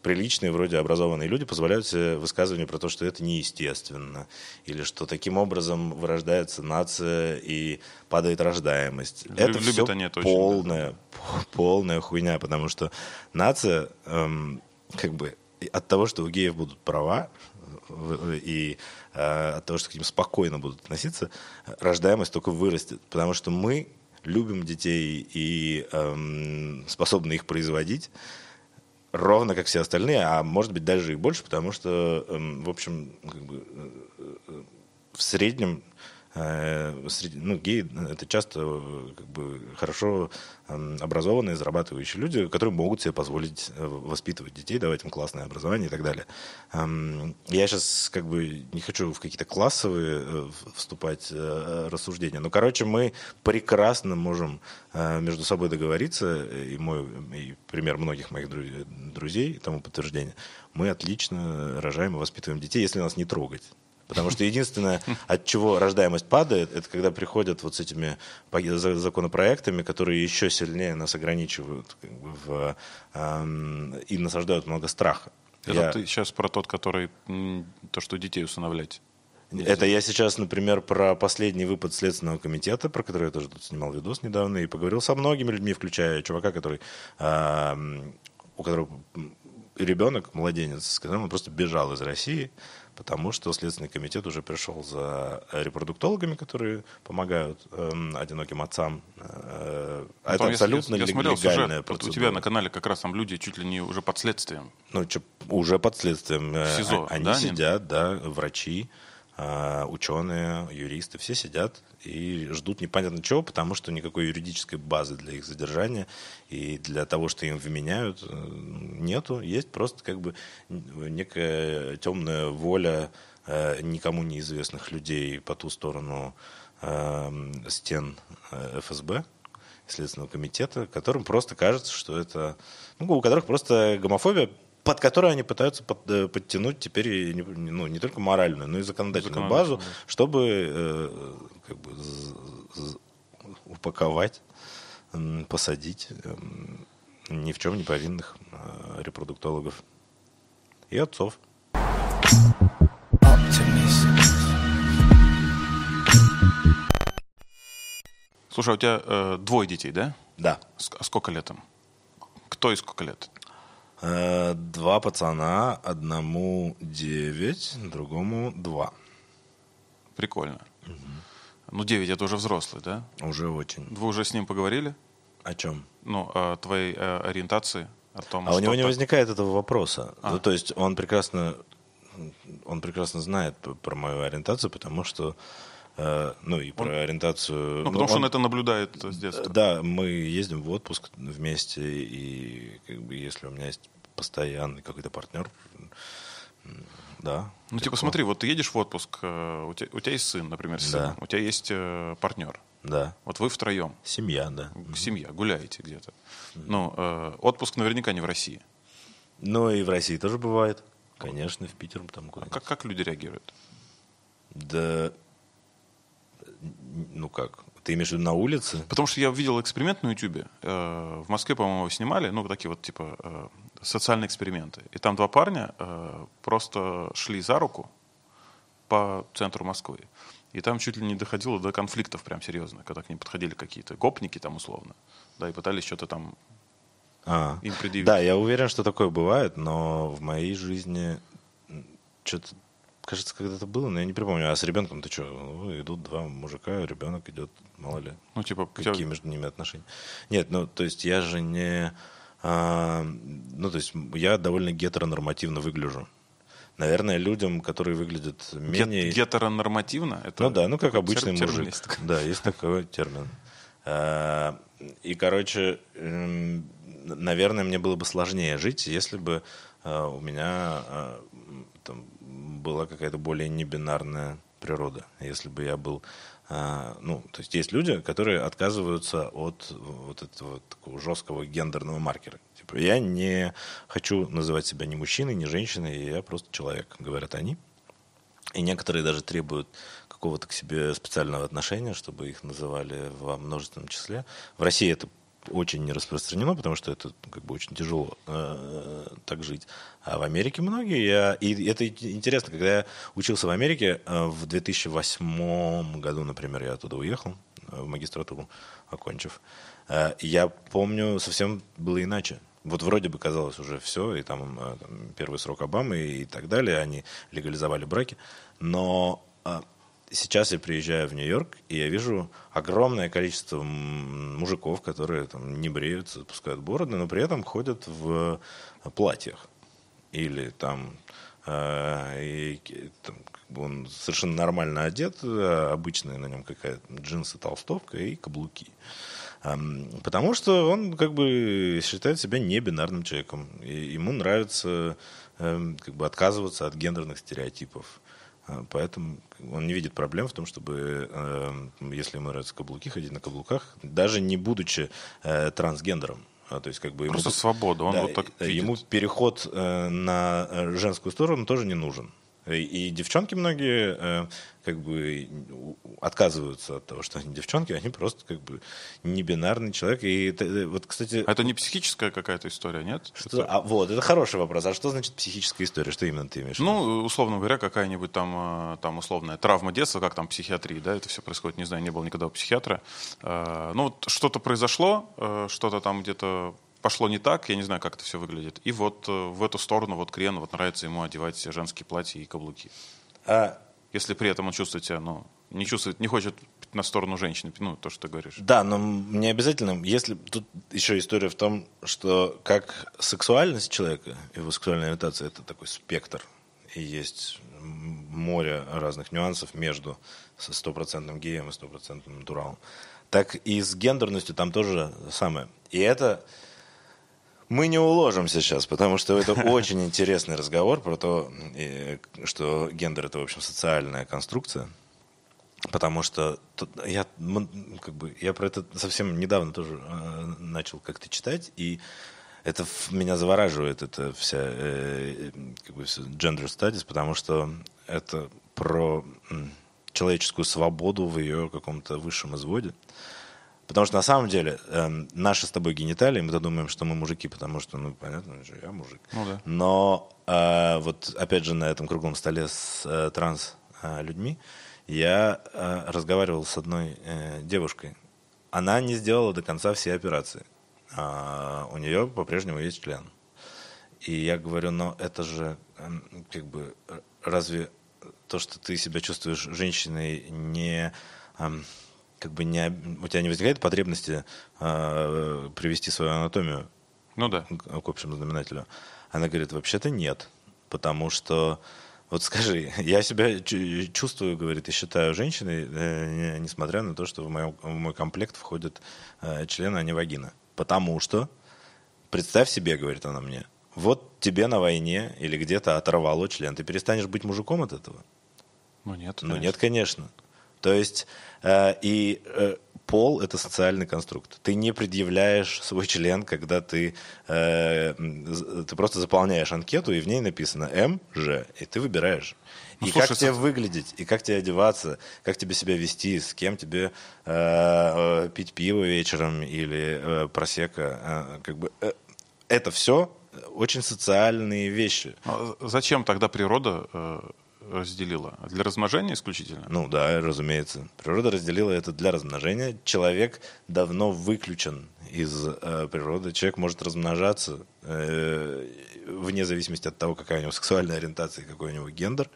приличные, вроде образованные люди позволяют себе высказывания про то, что это неестественно, или что таким образом вырождается нация и падает рождаемость. Лю- это все они это очень, полная, полная хуйня, потому что нация, эм, как бы, от того, что у геев будут права, и э, от того, что к ним спокойно будут относиться, рождаемость только вырастет. Потому что мы любим детей и эм, способны их производить ровно как все остальные, а может быть даже и больше, потому что, эм, в общем, как бы, э, э, в среднем среди, ну, геи — это часто э, как бы хорошо эм, образованные, зарабатывающие люди, которые могут себе позволить э, воспитывать детей, давать им классное образование и так далее. Эм, Я сейчас как бы не хочу в какие-то классовые э, вступать э, рассуждения, но, короче, мы прекрасно можем э, между собой договориться, э, и мой и пример многих моих дру- друзей тому подтверждение, мы отлично рожаем и воспитываем детей, если нас не трогать. Потому что единственное, от чего рождаемость падает, это когда приходят вот с этими законопроектами, которые еще сильнее нас ограничивают как бы, в, эм, и насаждают много страха. Это Я- ты сейчас про тот, который то, что детей усыновлять. Это я сейчас, например, про последний выпад Следственного комитета, про который я тоже тут снимал видос недавно, и поговорил со многими людьми, включая чувака, который, эм, у которого ребенок, младенец, с которым он просто бежал из России, потому что Следственный комитет уже пришел за репродуктологами, которые помогают эм, одиноким отцам. Э, а Ну, это абсолютно я, лег- смотрел легальная сюжет, вот у процедура. тебя на канале как раз там люди чуть ли не уже под следствием. Ну, чё, уже под следствием. Э, В СИЗО, Они да, сидят, да, врачи, э, ученые, юристы, все сидят и ждут непонятно чего, потому что никакой юридической базы для их задержания и для того, что им вменяют, э, нету. Есть просто как бы некая темная воля э, никому неизвестных людей по ту сторону э, стен ФСБ, Следственного комитета, которым просто кажется, что это... Ну, у которых просто гомофобия, под которой они пытаются под- э, подтянуть теперь ну, не только моральную, но и законодательную базу, чтобы э, как бы упаковать, посадить м, ни в чем не повинных э, репродуктологов и отцов. Слушай, а у тебя э, двое детей, да? Да. Ск- А сколько лет им? Кто и сколько лет? Э, Два пацана, одному девять, другому два. Прикольно. Ну, 9 это уже взрослый, да? Уже очень. Вы уже с ним поговорили? О чем? Ну, о твоей э, ориентации, о том, А у него не так- возникает этого вопроса. А. Ну, то есть он прекрасно, он прекрасно знает про мою ориентацию, потому что, ну и про ориентацию. Ну, потому что он это наблюдает с детства. Да, мы ездим в отпуск вместе, и как бы если у меня есть постоянный какой-то партнер, да. Ну, типа, смотри, вот ты едешь в отпуск, э, у тебя, у тебя есть сын, например, с Да. у тебя есть э, партнер. Да. Вот вы втроем, Семья, да. семья, гуляете где-то. Ну, э, отпуск наверняка не в России. Ну и в России тоже бывает. Конечно, в Питер там А куда как, как люди реагируют? Да, ну как, ты имеешь в виду на улице? Потому что я видел эксперимент на Ютубе. Э, В Москве, по-моему, его снимали. Ну, такие вот, типа, э, социальные эксперименты. И там два парня э, просто шли за руку по центру Москвы. И там чуть ли не доходило до конфликтов прям серьезно, когда к ним подходили какие-то гопники там условно. Да, и пытались что-то там А, им предъявить. да, я уверен, что такое бывает, но в моей жизни что-то, кажется, когда-то было, но я не припомню. А с ребенком ты что? Ну, идут два мужика, ребенок идет, мало ли. Ну, типа, у тебя- Какие между ними отношения? Нет, ну, то есть я же не... а, ну, то есть я довольно гетеронормативно выгляжу. Наверное, людям, которые выглядят гет- менее... гетеронормативно. Это Ну да, ну как обычный термин мужик. есть такой. Да, есть такой термин. А, И, короче, эм, наверное, мне было бы сложнее жить, если бы а, у меня там была какая-то более небинарная природа. Если бы я был... а, Ну, то есть есть люди, которые отказываются от вот этого такого жесткого гендерного маркера. Типа, я не хочу называть себя ни мужчиной, ни женщиной, я просто человек, говорят они. И некоторые даже требуют какого-то к себе специального отношения, чтобы их называли во множественном числе. В России это очень не распространено, потому что это ну, как бы очень тяжело э, так жить. А в Америке многие. Я, и это интересно, когда я учился в Америке э, в 2008 году, например, я оттуда уехал э, в магистратуру, окончив. Э, я помню, совсем было иначе. Вот вроде бы казалось уже все, и там, э, там первый срок Обамы и так далее, они легализовали браки. Но сейчас я приезжаю в Нью-Йорк, и я вижу огромное количество мужиков, которые там не бреются, пускают бороды, но при этом ходят в платьях. Или там, э, и, там как бы он совершенно нормально одет, э, обычная на нем какая-то джинсы, толстовка и каблуки. Потому что он как бы считает себя не бинарным человеком. И ему нравится эм, как бы отказываться от гендерных стереотипов. А, Поэтому он не видит проблем в том, чтобы, эм, если ему нравятся каблуки, ходить на каблуках, даже не будучи э, трансгендером. А, То есть как бы ему Просто свобода, он да, вот так э, видит. ему переход э, на женскую сторону тоже не нужен. И, и девчонки многие э, как бы отказываются от того, что они девчонки, они просто как бы не бинарный человек. И это, э, вот, кстати, А это не психическая какая-то история, нет? что- а, вот, это хороший вопрос. А что значит психическая история? Что именно ты имеешь в виду? Ну, условно говоря, какая-нибудь там, э, там условная травма детства, как там психиатрии, да, это все происходит, не знаю, не был никогда у психиатра. Э, Ну, вот что-то произошло, э, что-то там где-то пошло не так, я не знаю, как это все выглядит. И вот э, в эту сторону, вот крен, вот нравится ему одевать женские платья и каблуки. А, Если при этом он чувствует себя, ну, не чувствует, не хочет на сторону женщины, ну, то, что ты говоришь. Да, но не обязательно. Если тут еще история в том, что как сексуальность человека, его сексуальная ориентация это такой спектр. И есть море разных нюансов между стопроцентным геем и стопроцентным натуралом. Так и с гендерностью там тоже самое. И это мы не уложимся сейчас, потому что это очень интересный разговор про то, что гендер это, в общем, социальная конструкция. Потому что я, как бы, я про это совсем недавно тоже э, начал как-то читать, и это меня завораживает, это вся э, как бы, gender studies, потому что это про человеческую свободу в ее каком-то высшем изводе. Потому что на самом деле эм, наши с тобой гениталии, мы-то думаем, что мы мужики, потому что, ну, понятно, что я мужик. Ну да. Но э, вот опять же на этом круглом столе с э, транс э, я э, разговаривал с одной э, девушкой. Она не сделала до конца все операции. А у нее по-прежнему есть член. И я говорю, но это же эм, как бы э, разве то, что ты себя чувствуешь женщиной, не эм, как бы не у тебя не возникает потребности э, привести свою анатомию Ну да. к к общему знаменателю. Она говорит, вообще-то нет, потому что вот скажи, я себя чу- чувствую, говорит, и считаю женщиной, э, не- несмотря на то, что в, моем, в мой комплект входят э, члены, а не вагина. Потому что, представь себе, говорит она мне, вот тебе на войне или где-то оторвало член, ты перестанешь быть мужиком от этого? Ну нет. Ну конечно. нет, конечно. То есть э, и э, пол это социальный конструкт. Ты не предъявляешь свой член, когда ты э, ты просто заполняешь анкету и в ней написано М, Ж, и ты выбираешь. Ну, и слушай, как тебе со- выглядеть, и как тебе одеваться, как тебе себя вести, с кем тебе э, э, пить пиво вечером или э, просека, э, как бы э, это все очень социальные вещи. А Зачем тогда природа э, разделила? Для размножения исключительно? Ну да, разумеется. Природа разделила это для размножения. Человек давно выключен из э, природы. Человек может размножаться э, вне зависимости от того, какая у него сексуальная ориентация какой у него гендер.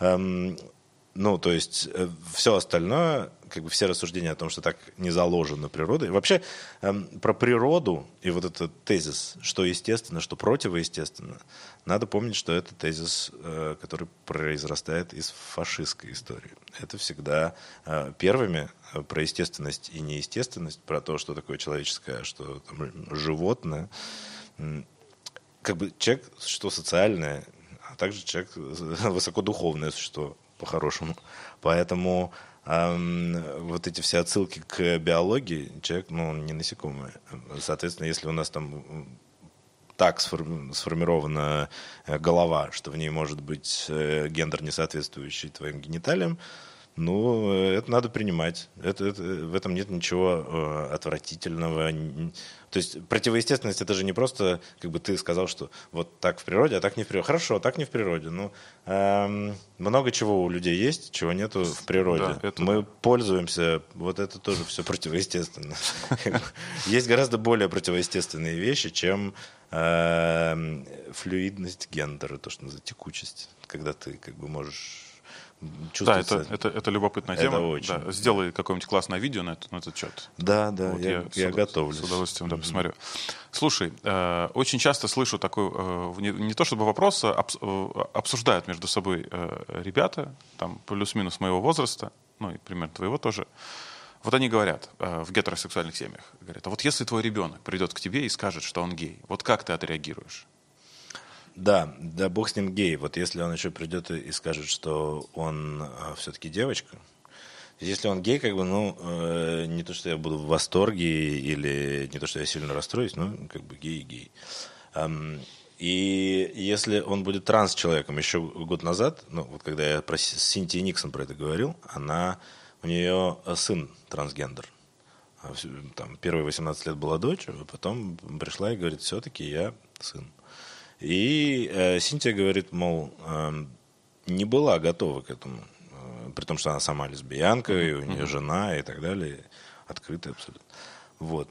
Эм, ну, то есть все остальное, как бы все рассуждения о том, что так не заложено природой. Вообще эм, про природу и вот этот тезис, что естественно, что противоестественно, надо помнить, что это тезис, э, который произрастает из фашистской истории. Это всегда э, первыми э, про естественность и неестественность, про то, что такое человеческое, а что там, животное. Как бы человек – существо социальное, а также человек – высокодуховное существо, по-хорошему. Поэтому вот эти все отсылки к биологии, человек, ну, не насекомое. Соответственно, если у нас там так сформи- сформирована э, голова, что в ней может быть э, гендер, не соответствующий твоим гениталиям, ну, э, это надо принимать. Это, это- в этом нет ничего э, отвратительного. То есть противоестественность это же не просто, как бы ты сказал, что вот так в природе, а так не в природе. Хорошо, так не в природе. Ну, эм, много чего у людей есть, чего нету в природе. Да, это Мы пользуемся, вот это тоже все противоестественно. Есть гораздо более противоестественные вещи, чем эм, флюидность гендера, то, что называется текучесть, когда ты как бы можешь Да, чувствуется. это, это, это любопытная Это тема. очень, Да, сделай какое-нибудь классное видео на, это, на этот счет. Да, да, Вот я, с я удов- готовлюсь. С удовольствием, да, посмотрю. Слушай, э, очень часто слышу такой, э, не, не то чтобы вопрос, а обс- э, обсуждают между собой э, ребята, там плюс-минус моего возраста, ну и примерно твоего тоже. Вот они говорят э, в гетеросексуальных семьях, говорят, а вот если твой ребенок придет к тебе и скажет, что он гей, вот как ты отреагируешь? Да, да, бог с ним гей. Вот если он еще придет и скажет, что он все-таки девочка, если он гей, как бы, ну, э, не то, что я буду в восторге или не то, что я сильно расстроюсь, ну, как бы гей гей. Ам, и если он будет транс-человеком, еще год назад, ну, вот когда я про С- Синтии Никсон про это говорил, она, у нее сын трансгендер. А Там, первые 18 лет была дочь, а потом пришла и говорит, все-таки я сын. И э, Синтия говорит, мол, эм, не была готова к этому, э, при том, что она сама лесбиянка, и у нее жена и так далее, открытая абсолютно. Вот.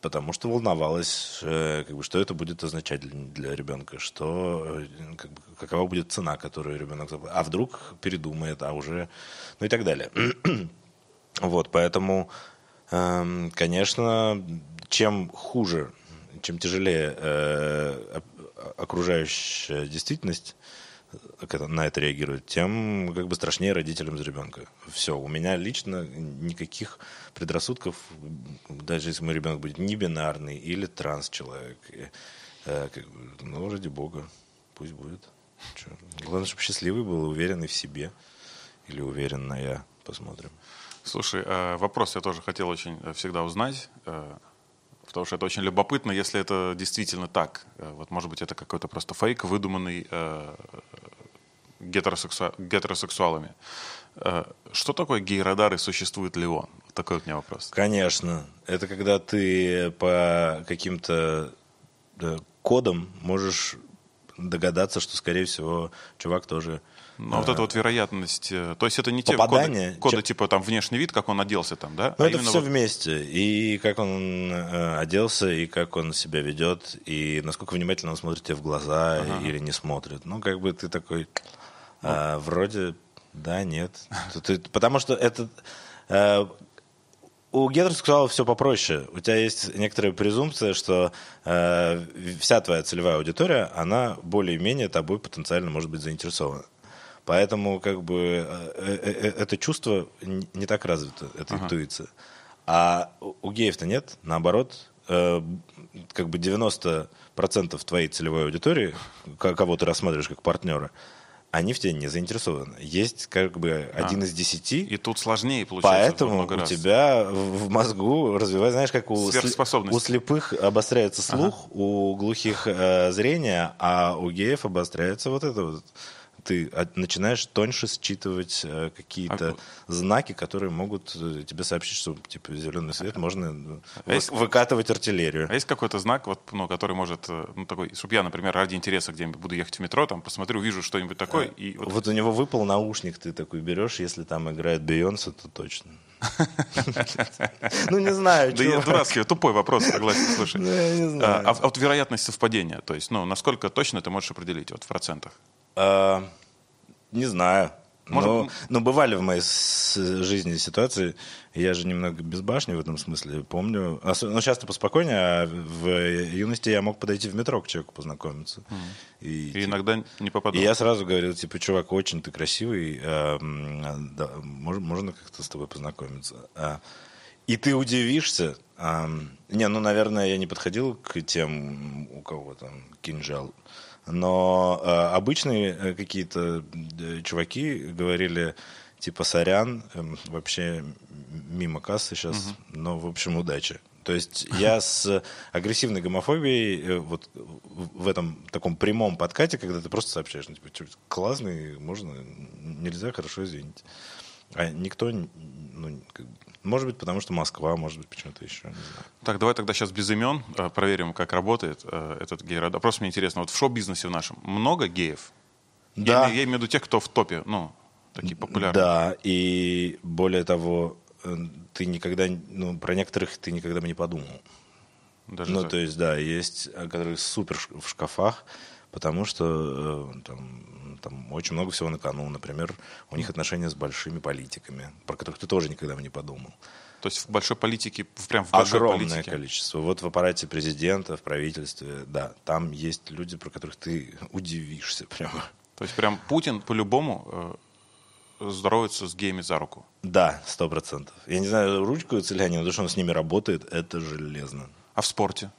Потому что волновалась, э, как бы, что это будет означать для, для ребенка, что, э, как бы, какова будет цена, которую ребенок заплатит. А вдруг передумает, а уже... Ну и так далее. Вот, поэтому, эм, конечно, чем хуже, чем тяжелее э, окружающая действительность э, на это реагирует, тем как бы страшнее родителям за ребенка. Все, у меня лично никаких предрассудков, даже если мой ребенок будет не бинарный или транс-человек, э, э, как бы, ну, ради бога, пусть будет. Чё? Главное, чтобы счастливый был, уверенный в себе или уверенная. Посмотрим. Слушай, э, вопрос я тоже хотел очень э, всегда узнать, э, потому что это очень любопытно, если это действительно так. Э, Вот, может быть, это какой-то просто фейк, выдуманный э, гетеросексу- гетеросексуалами. Э, Что такое гей-радар и существует ли он? Вот Такой вот у меня вопрос. Конечно. Это когда ты по каким-то да, кодам можешь догадаться, что, скорее всего, чувак тоже... Но вот эта вот вероятность, э, то есть это не те коды, коды типа там внешний вид, как он оделся там, да? Ну, А это все вот- вместе. И как он э, оделся, и как он себя ведет, и насколько внимательно он смотрит тебе в глаза или не смотрит. Ну, как бы ты такой, а, вроде, да, нет. Ты- потому что это... э, у гетеросексуалов все попроще. У тебя есть некоторая презумпция, что э, вся твоя целевая аудитория, она более-менее тобой потенциально может быть заинтересована. Поэтому как бы э, э, э, это чувство не так развито, это интуиция. А у геев-то нет, наоборот, как бы 90% твоей целевой аудитории, ко- кого ты рассматриваешь как партнера, они в тебе не заинтересованы. Есть как бы один из десяти, И тут сложнее получается. Поэтому у раз. тебя в мозгу развивается, знаешь, как у, Сверхспособности. у слепых обостряется слух, у глухих э, зрение, а у геев обостряется вот это вот. Ты начинаешь тоньше считывать э, какие-то А, знаки, которые могут э, тебе сообщить, что типа зеленый свет можно э, А есть- вы- выкатывать артиллерию. А есть какой-то знак, вот, ну, который может, ну, такой, чтобы я, например, ради интереса где-нибудь буду ехать в метро, там, посмотрю, увижу что-нибудь такое, и вот, Вот у него выпал наушник, ты такой берешь, если там играет Бейонсе, то точно. Ну, не знаю, Да я дурацкий, тупой вопрос, согласен, слушай. А, а вот вероятность совпадения, то есть, ну, насколько точно ты можешь определить, вот в процентах? А, не знаю. Может, но, но бывали в моей жизни ситуации, я же немного без башни в этом смысле, помню. Осо- Ну, сейчас-то поспокойнее, а в юности я мог подойти в метро к человеку познакомиться. И, И иногда не и попадал. я сразу говорил, типа, чувак, очень ты красивый, а, м, да, мож- можно как-то с тобой познакомиться. А, и ты удивишься. а, не, ну, наверное, я не подходил к тем, у кого там кинжал. Но а, обычные э, какие-то э, чуваки говорили, типа, сорян, эм, вообще мимо кассы сейчас, но, в общем, удачи. То есть я с агрессивной гомофобией э, вот в этом таком прямом подкате, когда ты просто сообщаешь, ну, типа, «Чё, классный, можно, нельзя, хорошо, извините. А никто, ну, как бы, может быть, потому что Москва, может быть, почему-то еще, не знаю. Так, давай тогда сейчас без имен э, проверим, как работает э, этот гей-радар. Просто мне интересно, вот в шоу-бизнесе в нашем много геев? Я, Да. имею- я имею в виду тех, кто в топе, ну, такие популярные. Да, и более того, э, ты никогда, ну, про некоторых ты никогда бы не подумал. Даже ну, так. то есть, да, есть, которые супер в шкафах, потому что там там очень много всего на кону. Например, у них отношения с большими политиками, про которых ты тоже никогда бы не подумал. То есть в большой политике, прям в большой Огромное политике. количество. Вот в аппарате президента, в правительстве, да, там есть люди, про которых ты удивишься прямо. То есть прям Путин по-любому э, здоровается с геями за руку. Да, сто процентов. Я не знаю, ручкаются ли они, но то, что он с ними работает, это железно. А в спорте?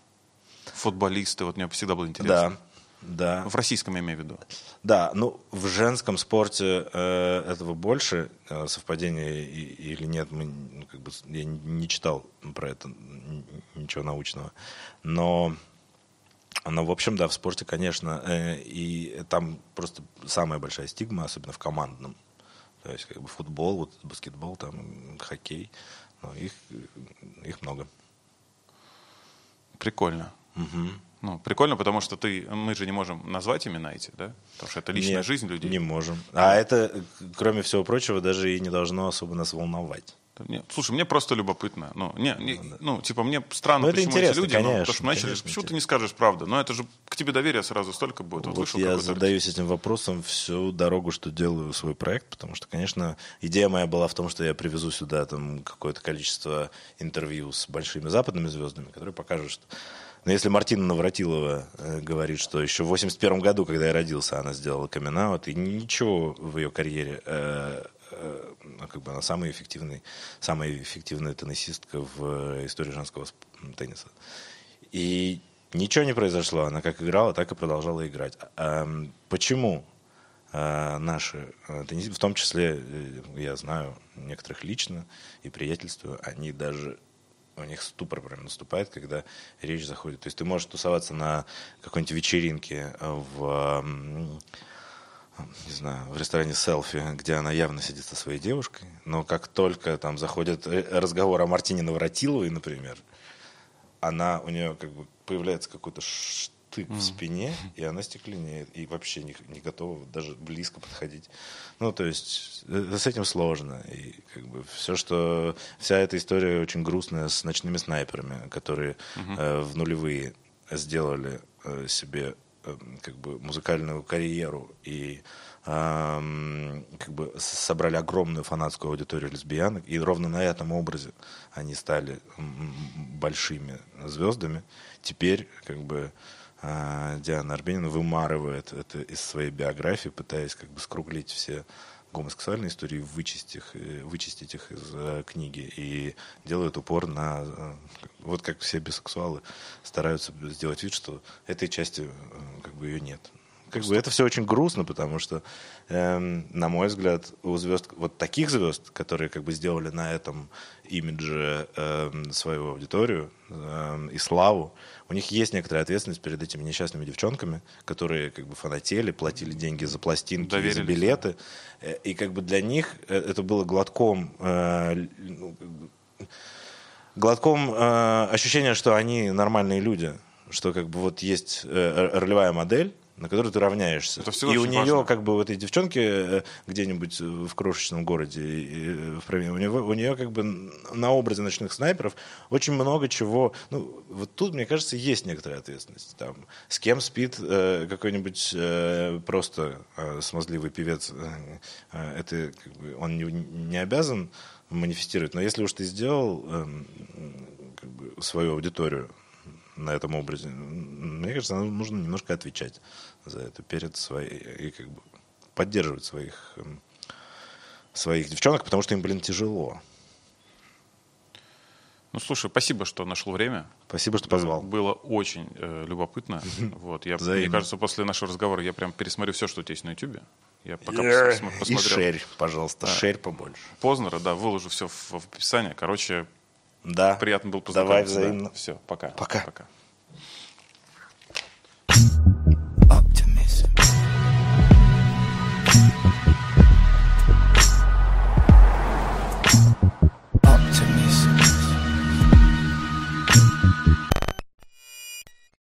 Футболисты, вот мне всегда было интересно. Да, да. В российском я имею в виду. Да, ну в женском спорте э, этого больше э, совпадения и- или нет, мы ну, как бы я не- не читал про это ничего научного, но но в общем да в спорте конечно э, и там просто самая большая стигма, особенно в командном, то есть как бы футбол, вот баскетбол, там хоккей, но их их много. Прикольно. Ну, прикольно, потому что ты, мы же не можем назвать имена эти, да? Потому что это личная Нет, жизнь людей. Не можем. А это, кроме всего прочего, даже и не должно особо нас волновать. Да не, слушай, мне просто любопытно. Ну, не, не- ну, типа, мне странно, Ну, это почему эти люди, ну, конечно, потому что начали, конечно, почему ты не скажешь правду? Но это же к тебе доверия сразу столько будет. Вот, Вот я задаюсь этим вопросом всю дорогу, что делаю свой проект, потому что, конечно, идея моя была в том, что я привезу сюда там какое-то количество интервью с большими западными звездами, которые покажут, что... Но если Мартина Навратилова э, говорит, что еще в 81 году, когда я родился, она сделала камин и ничего в ее карьере э, э, ну, как бы она самая эффективная, самая эффективная теннисистка в истории женского тенниса. И ничего не произошло. Она как играла, так и продолжала играть. А, м, Почему наши теннисисты, в том числе, я знаю некоторых лично и приятельствую, они даже у них ступор прям наступает, когда речь заходит. То есть ты можешь тусоваться на какой-нибудь вечеринке в не знаю, в ресторане селфи, где она явно сидит со своей девушкой, но как только там заходит э, разговор о Мартине Навратиловой, например, она, у нее как бы появляется какой-то штык в спине, и она стекленеет, и вообще не, не готова даже близко подходить. Ну, то есть э, с этим сложно. И как бы все, что... Вся эта история очень грустная с ночными снайперами, которые э, в нулевые сделали э, себе э, как бы музыкальную карьеру и как бы собрали огромную фанатскую аудиторию лесбиянок, и ровно на этом образе они стали большими звездами. Теперь как бы э, Диана Арбенина вымарывает это из своей биографии, пытаясь как бы скруглить все гомосексуальные истории, вычистить их, э, вычистить их из э, книги и делают упор на... э, вот как все бисексуалы стараются сделать вид, что этой части как бы ее нет. Как бы это все очень грустно, потому что, эм, на мой взгляд, у звезд, вот таких звезд, которые как бы сделали на этом имидже эм, свою аудиторию эм, и славу, у них есть некоторая ответственность перед этими несчастными девчонками, которые как бы фанатели, платили деньги за пластинки, и за Доверились. билеты, Э, и как бы для них э, это было глотком э, ну, глотком э, ощущение, что они нормальные люди, что как бы вот есть э, ролевая модель, на которую ты равняешься. Это всегда и у нее, важно. как бы, у этой девчонки э, где-нибудь в крошечном городе, э, в Провин- у, него, у нее, как бы, на образе ночных снайперов очень много чего. Ну, вот тут, мне кажется, есть некоторая ответственность. Там, с кем спит э, какой-нибудь э, просто э, смазливый певец, э, э, это, как бы, он не, не обязан манифестировать. Но если уж ты сделал эм, как бы, свою аудиторию на этом образе, мне кажется, нужно немножко отвечать за это перед своей и как бы поддерживать своих эм, своих девчонок, потому что им, блин, тяжело. Ну, слушай, спасибо, что нашел время. Спасибо, что позвал. Было очень э, любопытно. Вот, я, мне кажется, после нашего разговора я прям пересмотрю все, что у тебя есть на Ютубе. Я пока Э, пос- И посмотрел шерь, пожалуйста, шерь побольше. Познера, да, выложу все в, в описании. Короче, Да. приятно было Давай познакомиться. да. взаимно. Все, пока. Пока. пока.